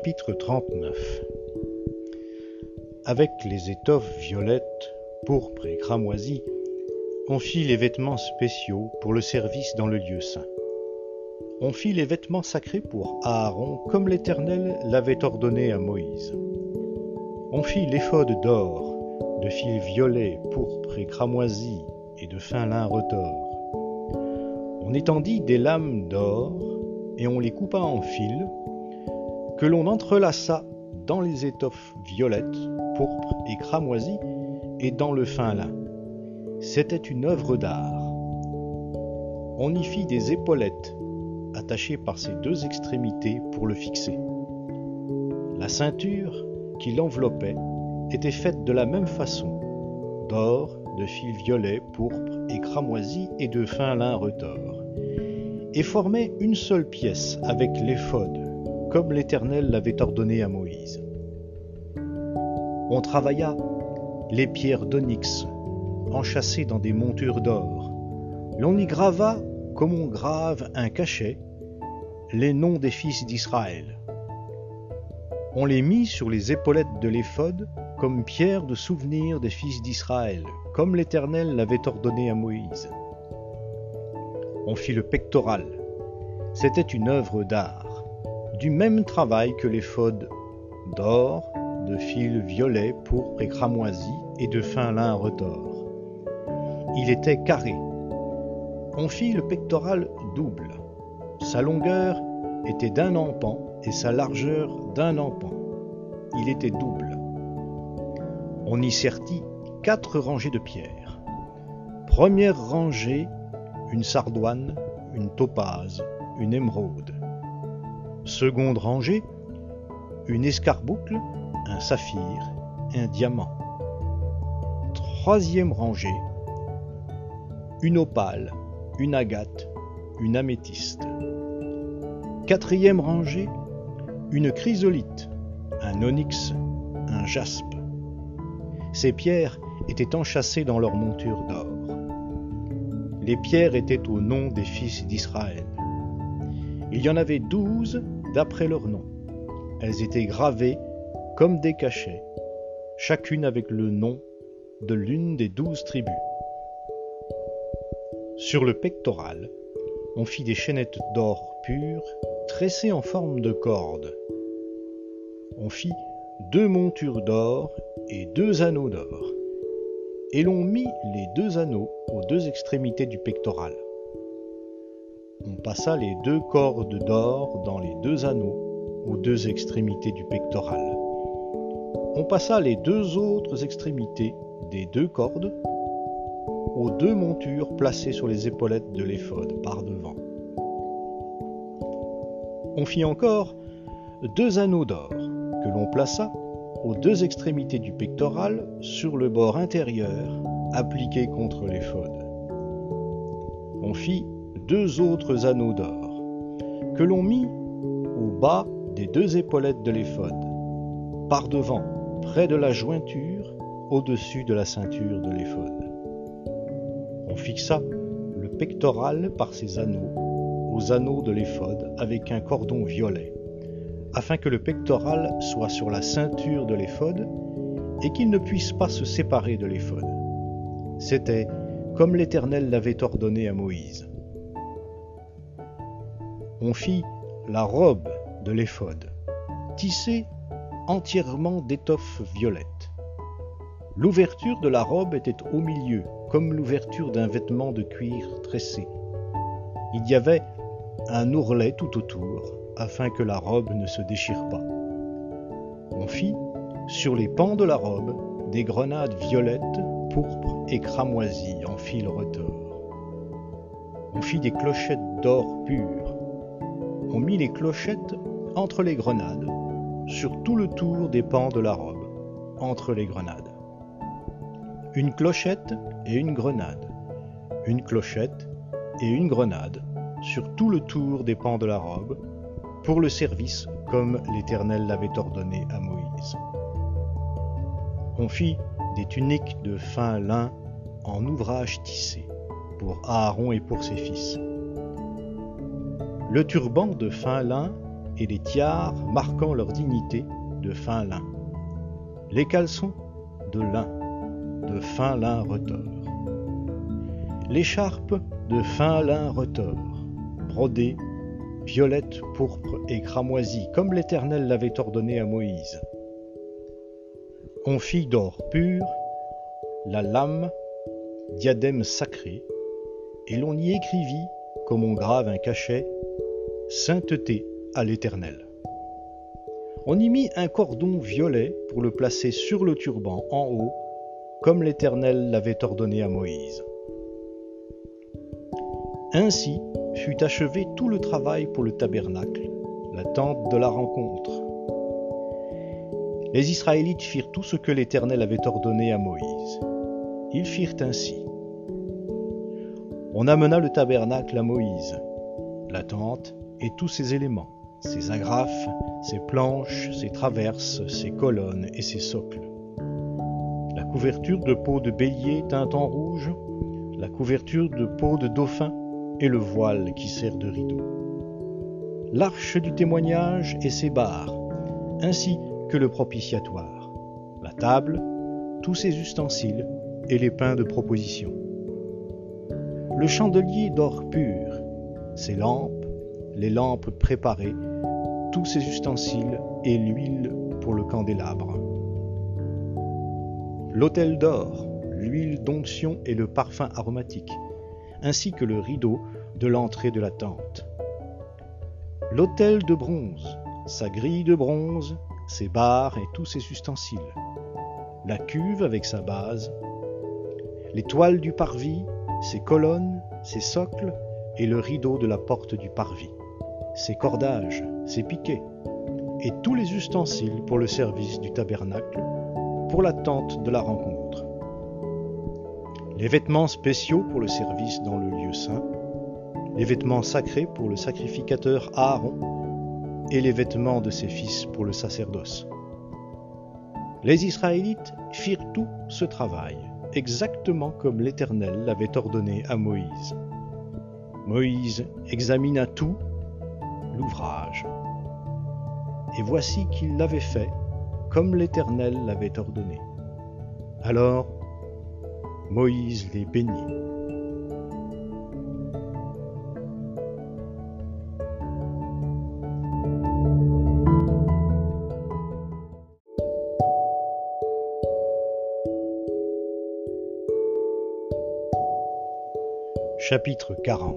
Chapitre 39 Avec les étoffes violettes, pourpres et cramoisies, on fit les vêtements spéciaux pour le service dans le lieu saint. On fit les vêtements sacrés pour Aaron comme l'Éternel l'avait ordonné à Moïse. On fit l'éphode d'or, de fils violets, pourpres et cramoisis, et de fin lin retors. On étendit des lames d'or, et on les coupa en fils, que l'on entrelaça dans les étoffes violettes, pourpres et cramoisies, et dans le fin lin. C'était une œuvre d'art. On y fit des épaulettes, attachées par ses deux extrémités pour le fixer. La ceinture qui l'enveloppait était faite de la même façon, d'or, de fils violets, pourpres et cramoisis et de fin lin retors, et formait une seule pièce avec l'éphode, comme l'Éternel l'avait ordonné à Moïse. On travailla les pierres d'onyx, enchâssées dans des montures d'or. L'on y grava, comme on grave un cachet, les noms des fils d'Israël. On les mit sur les épaulettes de l'éphod comme pierre de souvenir des fils d'Israël, comme l'Éternel l'avait ordonné à Moïse. On fit le pectoral. C'était une œuvre d'art du même travail que l'éphod d'or, de fil violet, pourpre et cramoisi et de fin lin retors. Il était carré. On fit le pectoral double. Sa longueur était d'un empan et sa largeur d'un empan. Il était double. On y sertit quatre rangées de pierres. Première rangée, une sardoine, une topaze, une émeraude. Seconde rangée, une escarboucle, un saphir, un diamant. Troisième rangée, une opale, une agate, une améthyste. Quatrième rangée, une chrysolite, un onyx, un jaspe. Ces pierres étaient enchâssées dans leur monture d'or. Les pierres étaient au nom des fils d'Israël. Il y en avait douze d'après leur nom. Elles étaient gravées comme des cachets, chacune avec le nom de l'une des douze tribus. Sur le pectoral, on fit des chaînettes d'or pur tressées en forme de corde. On fit deux montures d'or et deux anneaux d'or, et l'on mit les deux anneaux aux deux extrémités du pectoral. On passa les deux cordes d'or dans les deux anneaux aux deux extrémités du pectoral. On passa les deux autres extrémités des deux cordes aux deux montures placées sur les épaulettes de l'éphode par devant. On fit encore deux anneaux d'or que l'on plaça aux deux extrémités du pectoral sur le bord intérieur appliqué contre l'éphode. On fit deux autres anneaux d'or, que l'on mit au bas des deux épaulettes de l'éphod, par devant, près de la jointure, au-dessus de la ceinture de l'éphod. On fixa le pectoral par ses anneaux aux anneaux de l'éphod avec un cordon violet, afin que le pectoral soit sur la ceinture de l'éphod et qu'il ne puisse pas se séparer de l'éphod. C'était comme l'Éternel l'avait ordonné à Moïse on fit la robe de l'éphode, tissée entièrement d'étoffe violette. L'ouverture de la robe était au milieu, comme l'ouverture d'un vêtement de cuir tressé. Il y avait un ourlet tout autour, afin que la robe ne se déchire pas. On fit, sur les pans de la robe, des grenades violettes, pourpres et cramoisies en fil retors. On fit des clochettes d'or pur, on mit les clochettes entre les grenades, sur tout le tour des pans de la robe, entre les grenades. Une clochette et une grenade, une clochette et une grenade, sur tout le tour des pans de la robe, pour le service comme l'Éternel l'avait ordonné à Moïse. On fit des tuniques de fin lin en ouvrage tissé, pour Aaron et pour ses fils le turban de fin lin et les tiares marquant leur dignité de fin lin. Les caleçons de lin, de fin lin retors. L'écharpe de fin lin retors, brodée, violette, pourpre et cramoisie, comme l'Éternel l'avait ordonné à Moïse. On fit d'or pur la lame, diadème sacré, et l'on y écrivit, comme on grave un cachet, Sainteté à l'Éternel. On y mit un cordon violet pour le placer sur le turban en haut, comme l'Éternel l'avait ordonné à Moïse. Ainsi fut achevé tout le travail pour le tabernacle, la tente de la rencontre. Les Israélites firent tout ce que l'Éternel avait ordonné à Moïse. Ils firent ainsi. On amena le tabernacle à Moïse, la tente et tous ses éléments, ses agrafes, ses planches, ses traverses, ses colonnes et ses socles. La couverture de peau de bélier teinte en rouge, la couverture de peau de dauphin et le voile qui sert de rideau. L'arche du témoignage et ses barres, ainsi que le propitiatoire, la table, tous ses ustensiles et les pains de proposition. Le chandelier d'or pur, ses lampes, les lampes préparées, tous ses ustensiles et l'huile pour le candélabre. L'autel d'or, l'huile d'onction et le parfum aromatique, ainsi que le rideau de l'entrée de la tente. L'autel de bronze, sa grille de bronze, ses barres et tous ses ustensiles. La cuve avec sa base. Les toiles du parvis, ses colonnes, ses socles et le rideau de la porte du parvis. Ses cordages, ses piquets et tous les ustensiles pour le service du tabernacle, pour la tente de la rencontre les vêtements spéciaux pour le service dans le lieu saint, les vêtements sacrés pour le sacrificateur Aaron et les vêtements de ses fils pour le sacerdoce. Les Israélites firent tout ce travail, exactement comme l'Éternel l'avait ordonné à Moïse. Moïse examina tout Et voici qu'il l'avait fait comme l'Éternel l'avait ordonné. Alors Moïse les bénit. Chapitre 40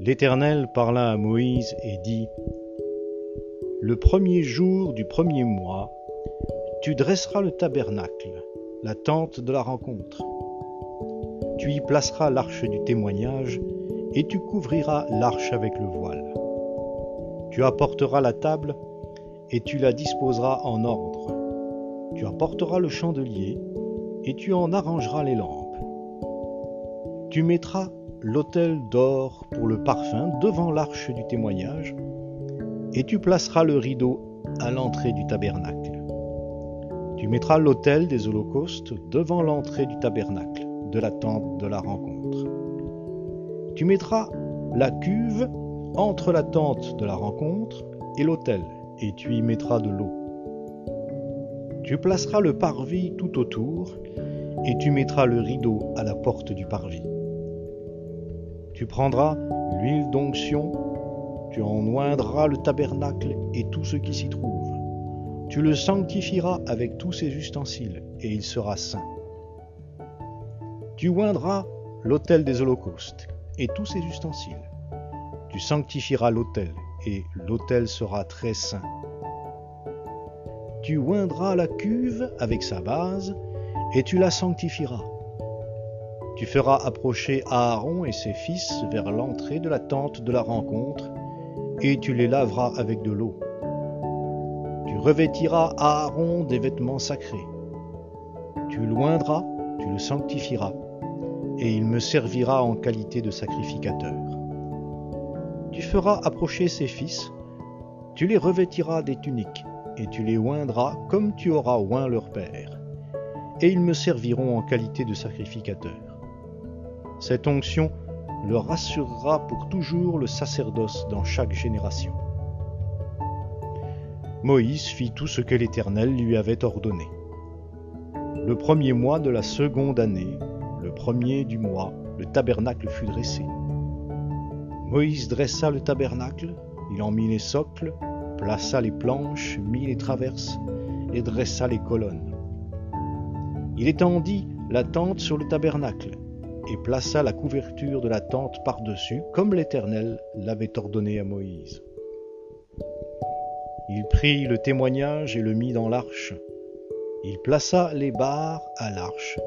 L'Éternel parla à Moïse et dit Le premier jour du premier mois, tu dresseras le tabernacle la tente de la rencontre. Tu y placeras l'arche du témoignage et tu couvriras l'arche avec le voile. Tu apporteras la table et tu la disposeras en ordre. Tu apporteras le chandelier et tu en arrangeras les lampes. Tu mettras l'autel d'or pour le parfum devant l'arche du témoignage et tu placeras le rideau à l'entrée du tabernacle. Tu mettras l'autel des holocaustes devant l'entrée du tabernacle, de la tente de la rencontre. Tu mettras la cuve entre la tente de la rencontre et l'autel, et tu y mettras de l'eau. Tu placeras le parvis tout autour, et tu mettras le rideau à la porte du parvis. Tu prendras l'huile d'onction, tu en oindras le tabernacle et tout ce qui s'y trouve tu le sanctifieras avec tous ses ustensiles, et il sera saint. Tu oindras l'autel des holocaustes, et tous ses ustensiles. Tu sanctifieras l'autel, et l'autel sera très saint. Tu oindras la cuve avec sa base, et tu la sanctifieras. Tu feras approcher Aaron et ses fils vers l'entrée de la tente de la rencontre, et tu les laveras avec de l'eau revêtiras Aaron des vêtements sacrés. Tu loindras, tu le sanctifieras, et il me servira en qualité de sacrificateur. Tu feras approcher ses fils, tu les revêtiras des tuniques, et tu les oindras comme tu auras oint leur père, et ils me serviront en qualité de sacrificateur. Cette onction leur assurera pour toujours le sacerdoce dans chaque génération. Moïse fit tout ce que l'Éternel lui avait ordonné. Le premier mois de la seconde année, le premier du mois, le tabernacle fut dressé. Moïse dressa le tabernacle, il en mit les socles, plaça les planches, mit les traverses et dressa les colonnes. Il étendit la tente sur le tabernacle et plaça la couverture de la tente par-dessus, comme l'Éternel l'avait ordonné à Moïse. Il prit le témoignage et le mit dans l'arche. Il plaça les barres à l'arche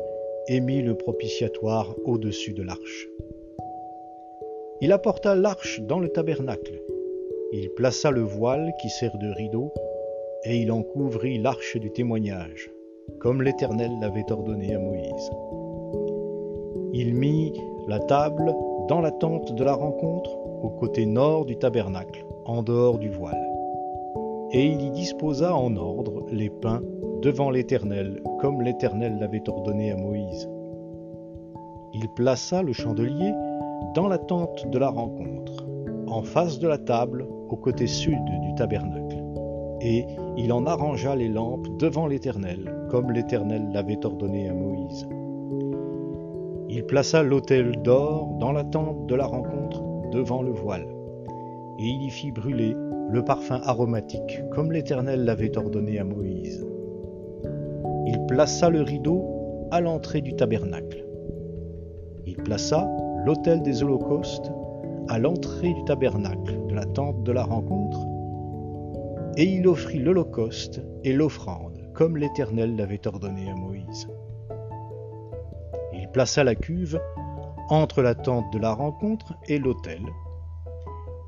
et mit le propitiatoire au-dessus de l'arche. Il apporta l'arche dans le tabernacle. Il plaça le voile qui sert de rideau et il en couvrit l'arche du témoignage, comme l'Éternel l'avait ordonné à Moïse. Il mit la table dans la tente de la rencontre au côté nord du tabernacle, en dehors du voile et il y disposa en ordre les pains devant l'Éternel, comme l'Éternel l'avait ordonné à Moïse. Il plaça le chandelier dans la tente de la rencontre, en face de la table, au côté sud du tabernacle. Et il en arrangea les lampes devant l'Éternel, comme l'Éternel l'avait ordonné à Moïse. Il plaça l'autel d'or dans la tente de la rencontre devant le voile, et il y fit brûler le parfum aromatique, comme l'Éternel l'avait ordonné à Moïse. Il plaça le rideau à l'entrée du tabernacle. Il plaça l'autel des holocaustes à l'entrée du tabernacle de la tente de la rencontre, et il offrit l'holocauste et l'offrande, comme l'Éternel l'avait ordonné à Moïse. Plaça la cuve entre la tente de la rencontre et l'autel,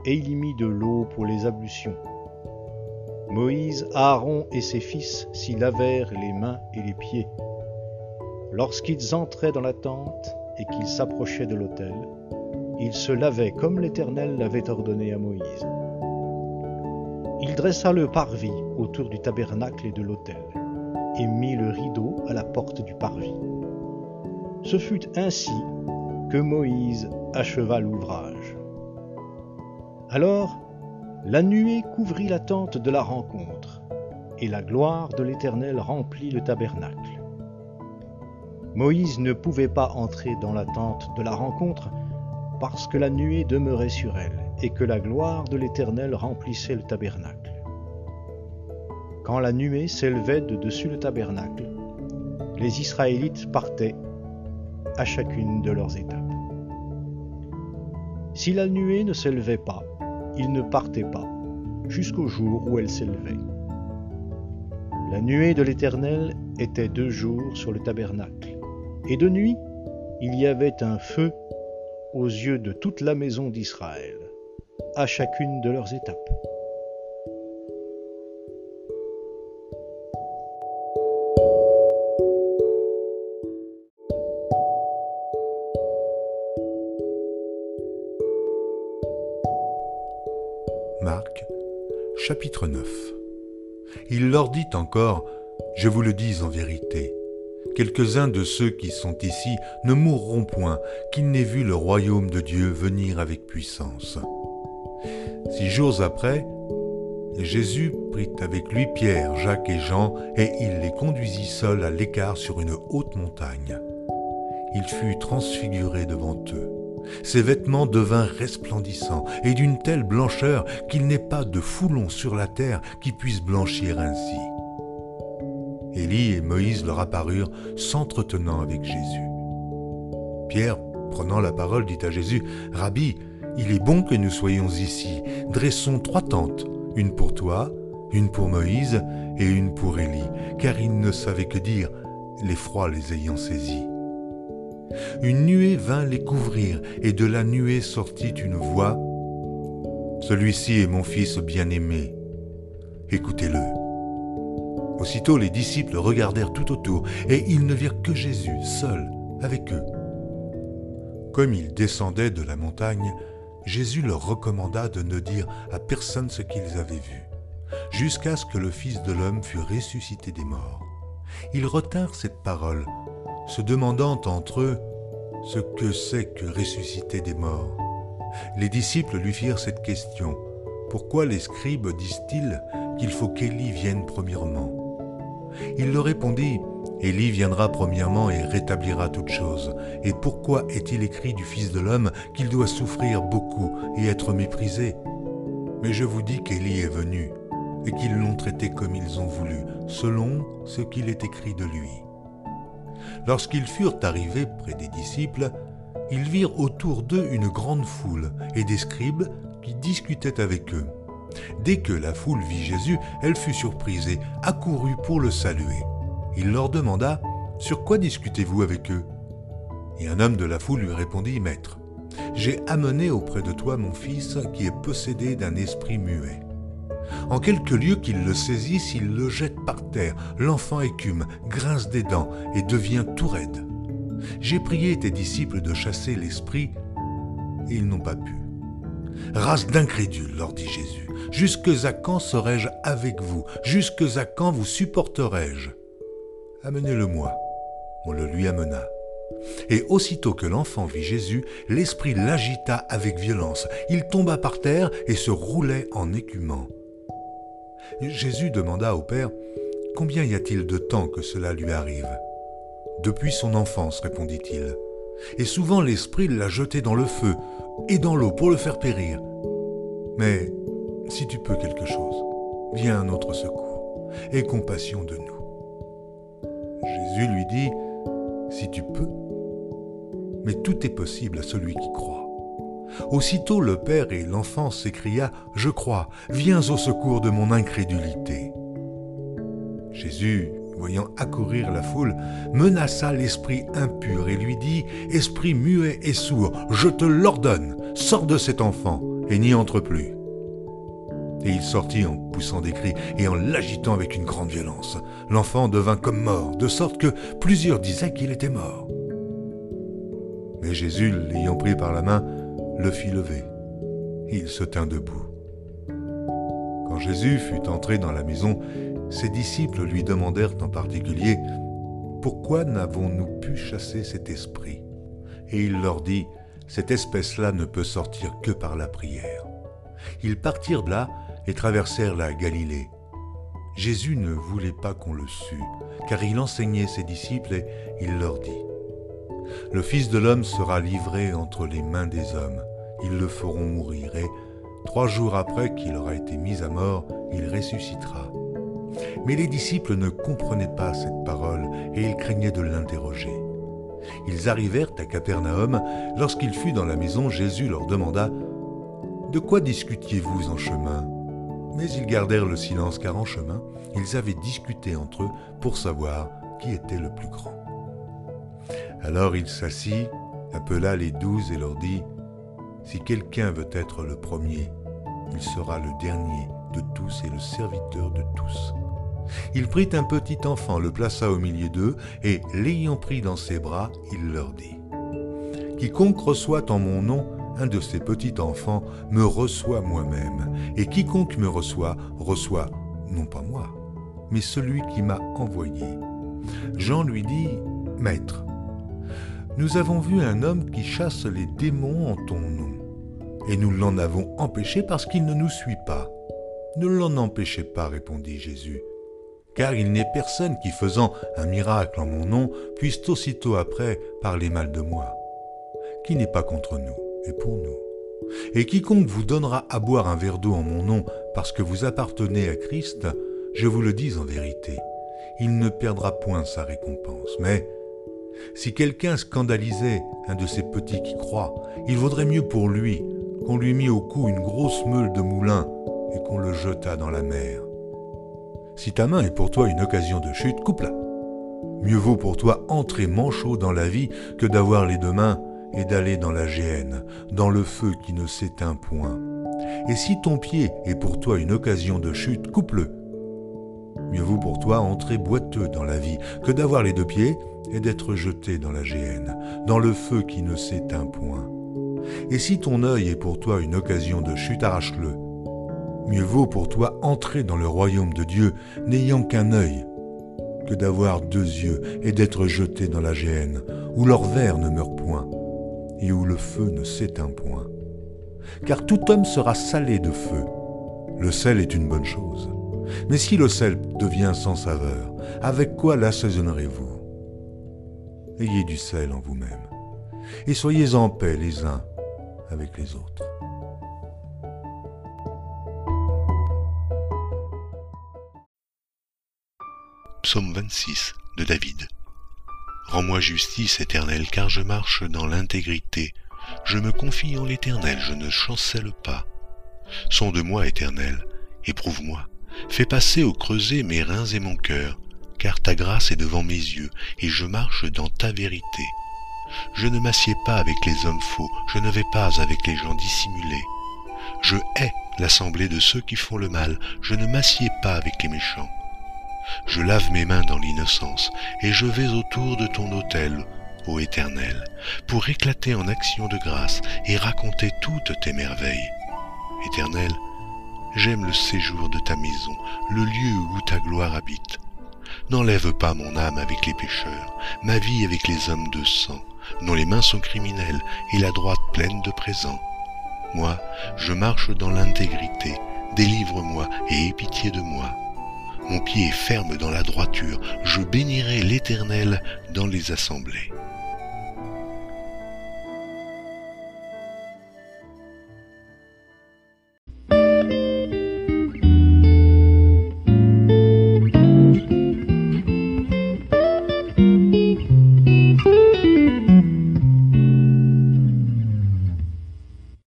et il y mit de l'eau pour les ablutions. Moïse, Aaron et ses fils s'y lavèrent les mains et les pieds. Lorsqu'ils entraient dans la tente et qu'ils s'approchaient de l'autel, ils se lavaient comme l'Éternel l'avait ordonné à Moïse. Il dressa le parvis autour du tabernacle et de l'autel, et mit le rideau à la porte du parvis. Ce fut ainsi que Moïse acheva l'ouvrage. Alors la nuée couvrit la tente de la rencontre, et la gloire de l'Éternel remplit le tabernacle. Moïse ne pouvait pas entrer dans la tente de la rencontre parce que la nuée demeurait sur elle et que la gloire de l'Éternel remplissait le tabernacle. Quand la nuée s'élevait de dessus le tabernacle, les Israélites partaient à chacune de leurs étapes. Si la nuée ne s'élevait pas, il ne partait pas, jusqu'au jour où elle s'élevait. La nuée de l'Éternel était deux jours sur le tabernacle, et de nuit il y avait un feu aux yeux de toute la maison d'Israël, à chacune de leurs étapes. Marc, chapitre 9 Il leur dit encore, Je vous le dis en vérité, quelques-uns de ceux qui sont ici ne mourront point, qu'ils n'aient vu le royaume de Dieu venir avec puissance. Six jours après, Jésus prit avec lui Pierre, Jacques et Jean, et il les conduisit seuls à l'écart sur une haute montagne. Il fut transfiguré devant eux. Ses vêtements devinrent resplendissants et d'une telle blancheur qu'il n'est pas de foulon sur la terre qui puisse blanchir ainsi. Élie et Moïse leur apparurent s'entretenant avec Jésus. Pierre, prenant la parole, dit à Jésus, Rabbi, il est bon que nous soyons ici. Dressons trois tentes, une pour toi, une pour Moïse et une pour Élie, car ils ne savaient que dire, l'effroi les ayant saisis. Une nuée vint les couvrir, et de la nuée sortit une voix. Celui-ci est mon fils bien-aimé. Écoutez-le. Aussitôt les disciples regardèrent tout autour, et ils ne virent que Jésus seul avec eux. Comme ils descendaient de la montagne, Jésus leur recommanda de ne dire à personne ce qu'ils avaient vu, jusqu'à ce que le Fils de l'homme fût ressuscité des morts. Ils retinrent cette parole se demandant entre eux ce que c'est que ressusciter des morts. Les disciples lui firent cette question. Pourquoi les scribes disent-ils qu'il faut qu'Élie vienne premièrement? Il leur répondit, Élie viendra premièrement et rétablira toutes choses. Et pourquoi est-il écrit du Fils de l'homme qu'il doit souffrir beaucoup et être méprisé? Mais je vous dis qu'Élie est venu et qu'ils l'ont traité comme ils ont voulu, selon ce qu'il est écrit de lui. Lorsqu'ils furent arrivés près des disciples, ils virent autour d'eux une grande foule et des scribes qui discutaient avec eux. Dès que la foule vit Jésus, elle fut surprise et accourut pour le saluer. Il leur demanda Sur quoi discutez-vous avec eux? Et un homme de la foule lui répondit Maître, j'ai amené auprès de toi mon fils qui est possédé d'un esprit muet. En quelques lieux qu'il le saisisse, il le jette par terre. L'enfant écume, grince des dents et devient tout raide. J'ai prié tes disciples de chasser l'esprit, et ils n'ont pas pu. Race d'incrédules, leur dit Jésus, jusque à quand serai-je avec vous? Jusque à quand vous supporterai-je Amenez-le-moi. On le lui amena. Et aussitôt que l'enfant vit Jésus, l'esprit l'agita avec violence. Il tomba par terre et se roulait en écumant. Jésus demanda au Père, Combien y a-t-il de temps que cela lui arrive? Depuis son enfance, répondit-il. Et souvent l'Esprit l'a jeté dans le feu et dans l'eau pour le faire périr. Mais si tu peux quelque chose, viens à notre secours, aie compassion de nous. Jésus lui dit, Si tu peux, mais tout est possible à celui qui croit. Aussitôt le père et l'enfant s'écria Je crois, viens au secours de mon incrédulité. Jésus, voyant accourir la foule, menaça l'esprit impur et lui dit Esprit muet et sourd, je te l'ordonne, sors de cet enfant et n'y entre plus. Et il sortit en poussant des cris et en l'agitant avec une grande violence. L'enfant devint comme mort, de sorte que plusieurs disaient qu'il était mort. Mais Jésus, l'ayant pris par la main, le fit lever. Il se tint debout. Quand Jésus fut entré dans la maison, ses disciples lui demandèrent en particulier, Pourquoi n'avons-nous pu chasser cet esprit? Et il leur dit, Cette espèce-là ne peut sortir que par la prière. Ils partirent de là et traversèrent la Galilée. Jésus ne voulait pas qu'on le sût, car il enseignait ses disciples et il leur dit, le Fils de l'homme sera livré entre les mains des hommes. Ils le feront mourir et, trois jours après qu'il aura été mis à mort, il ressuscitera. Mais les disciples ne comprenaient pas cette parole et ils craignaient de l'interroger. Ils arrivèrent à Capernaum. Lorsqu'il fut dans la maison, Jésus leur demanda De quoi discutiez-vous en chemin? Mais ils gardèrent le silence car en chemin, ils avaient discuté entre eux pour savoir qui était le plus grand. Alors il s'assit, appela les douze et leur dit, Si quelqu'un veut être le premier, il sera le dernier de tous et le serviteur de tous. Il prit un petit enfant, le plaça au milieu d'eux, et l'ayant pris dans ses bras, il leur dit, Quiconque reçoit en mon nom un de ces petits enfants me reçoit moi-même, et quiconque me reçoit reçoit non pas moi, mais celui qui m'a envoyé. Jean lui dit, Maître, nous avons vu un homme qui chasse les démons en ton nom, et nous l'en avons empêché parce qu'il ne nous suit pas. Ne l'en empêchez pas, répondit Jésus, car il n'est personne qui, faisant un miracle en mon nom, puisse aussitôt après parler mal de moi, qui n'est pas contre nous, et pour nous. Et quiconque vous donnera à boire un verre d'eau en mon nom parce que vous appartenez à Christ, je vous le dis en vérité, il ne perdra point sa récompense. Mais si quelqu'un scandalisait un de ces petits qui croient, il vaudrait mieux pour lui qu'on lui mit au cou une grosse meule de moulin et qu'on le jetât dans la mer. Si ta main est pour toi une occasion de chute, coupe-la. Mieux vaut pour toi entrer manchot dans la vie que d'avoir les deux mains et d'aller dans la géhenne, dans le feu qui ne s'éteint point. Et si ton pied est pour toi une occasion de chute, coupe-le. Mieux vaut pour toi entrer boiteux dans la vie que d'avoir les deux pieds et d'être jeté dans la géhenne, dans le feu qui ne s'éteint point. Et si ton œil est pour toi une occasion de chute, arrache-le. Mieux vaut pour toi entrer dans le royaume de Dieu n'ayant qu'un œil, que d'avoir deux yeux et d'être jeté dans la géhenne, où leur verre ne meurt point, et où le feu ne s'éteint point. Car tout homme sera salé de feu. Le sel est une bonne chose. Mais si le sel devient sans saveur, avec quoi l'assaisonnerez-vous? Ayez du sel en vous-même, et soyez en paix les uns avec les autres. Psaume 26 de David. Rends-moi justice, Éternel, car je marche dans l'intégrité. Je me confie en l'Éternel, je ne chancelle pas. Sonde-moi, Éternel, éprouve-moi. Fais passer au creuset mes reins et mon cœur, car ta grâce est devant mes yeux, et je marche dans ta vérité. Je ne m'assieds pas avec les hommes faux, je ne vais pas avec les gens dissimulés. Je hais l'assemblée de ceux qui font le mal, je ne m'assieds pas avec les méchants. Je lave mes mains dans l'innocence, et je vais autour de ton autel, ô Éternel, pour éclater en action de grâce et raconter toutes tes merveilles. Éternel, j'aime le séjour de ta maison, le lieu où ta gloire habite. N'enlève pas mon âme avec les pécheurs, ma vie avec les hommes de sang, dont les mains sont criminelles et la droite pleine de présents. Moi, je marche dans l'intégrité, délivre-moi et aie pitié de moi. Mon pied est ferme dans la droiture, je bénirai l'Éternel dans les assemblées.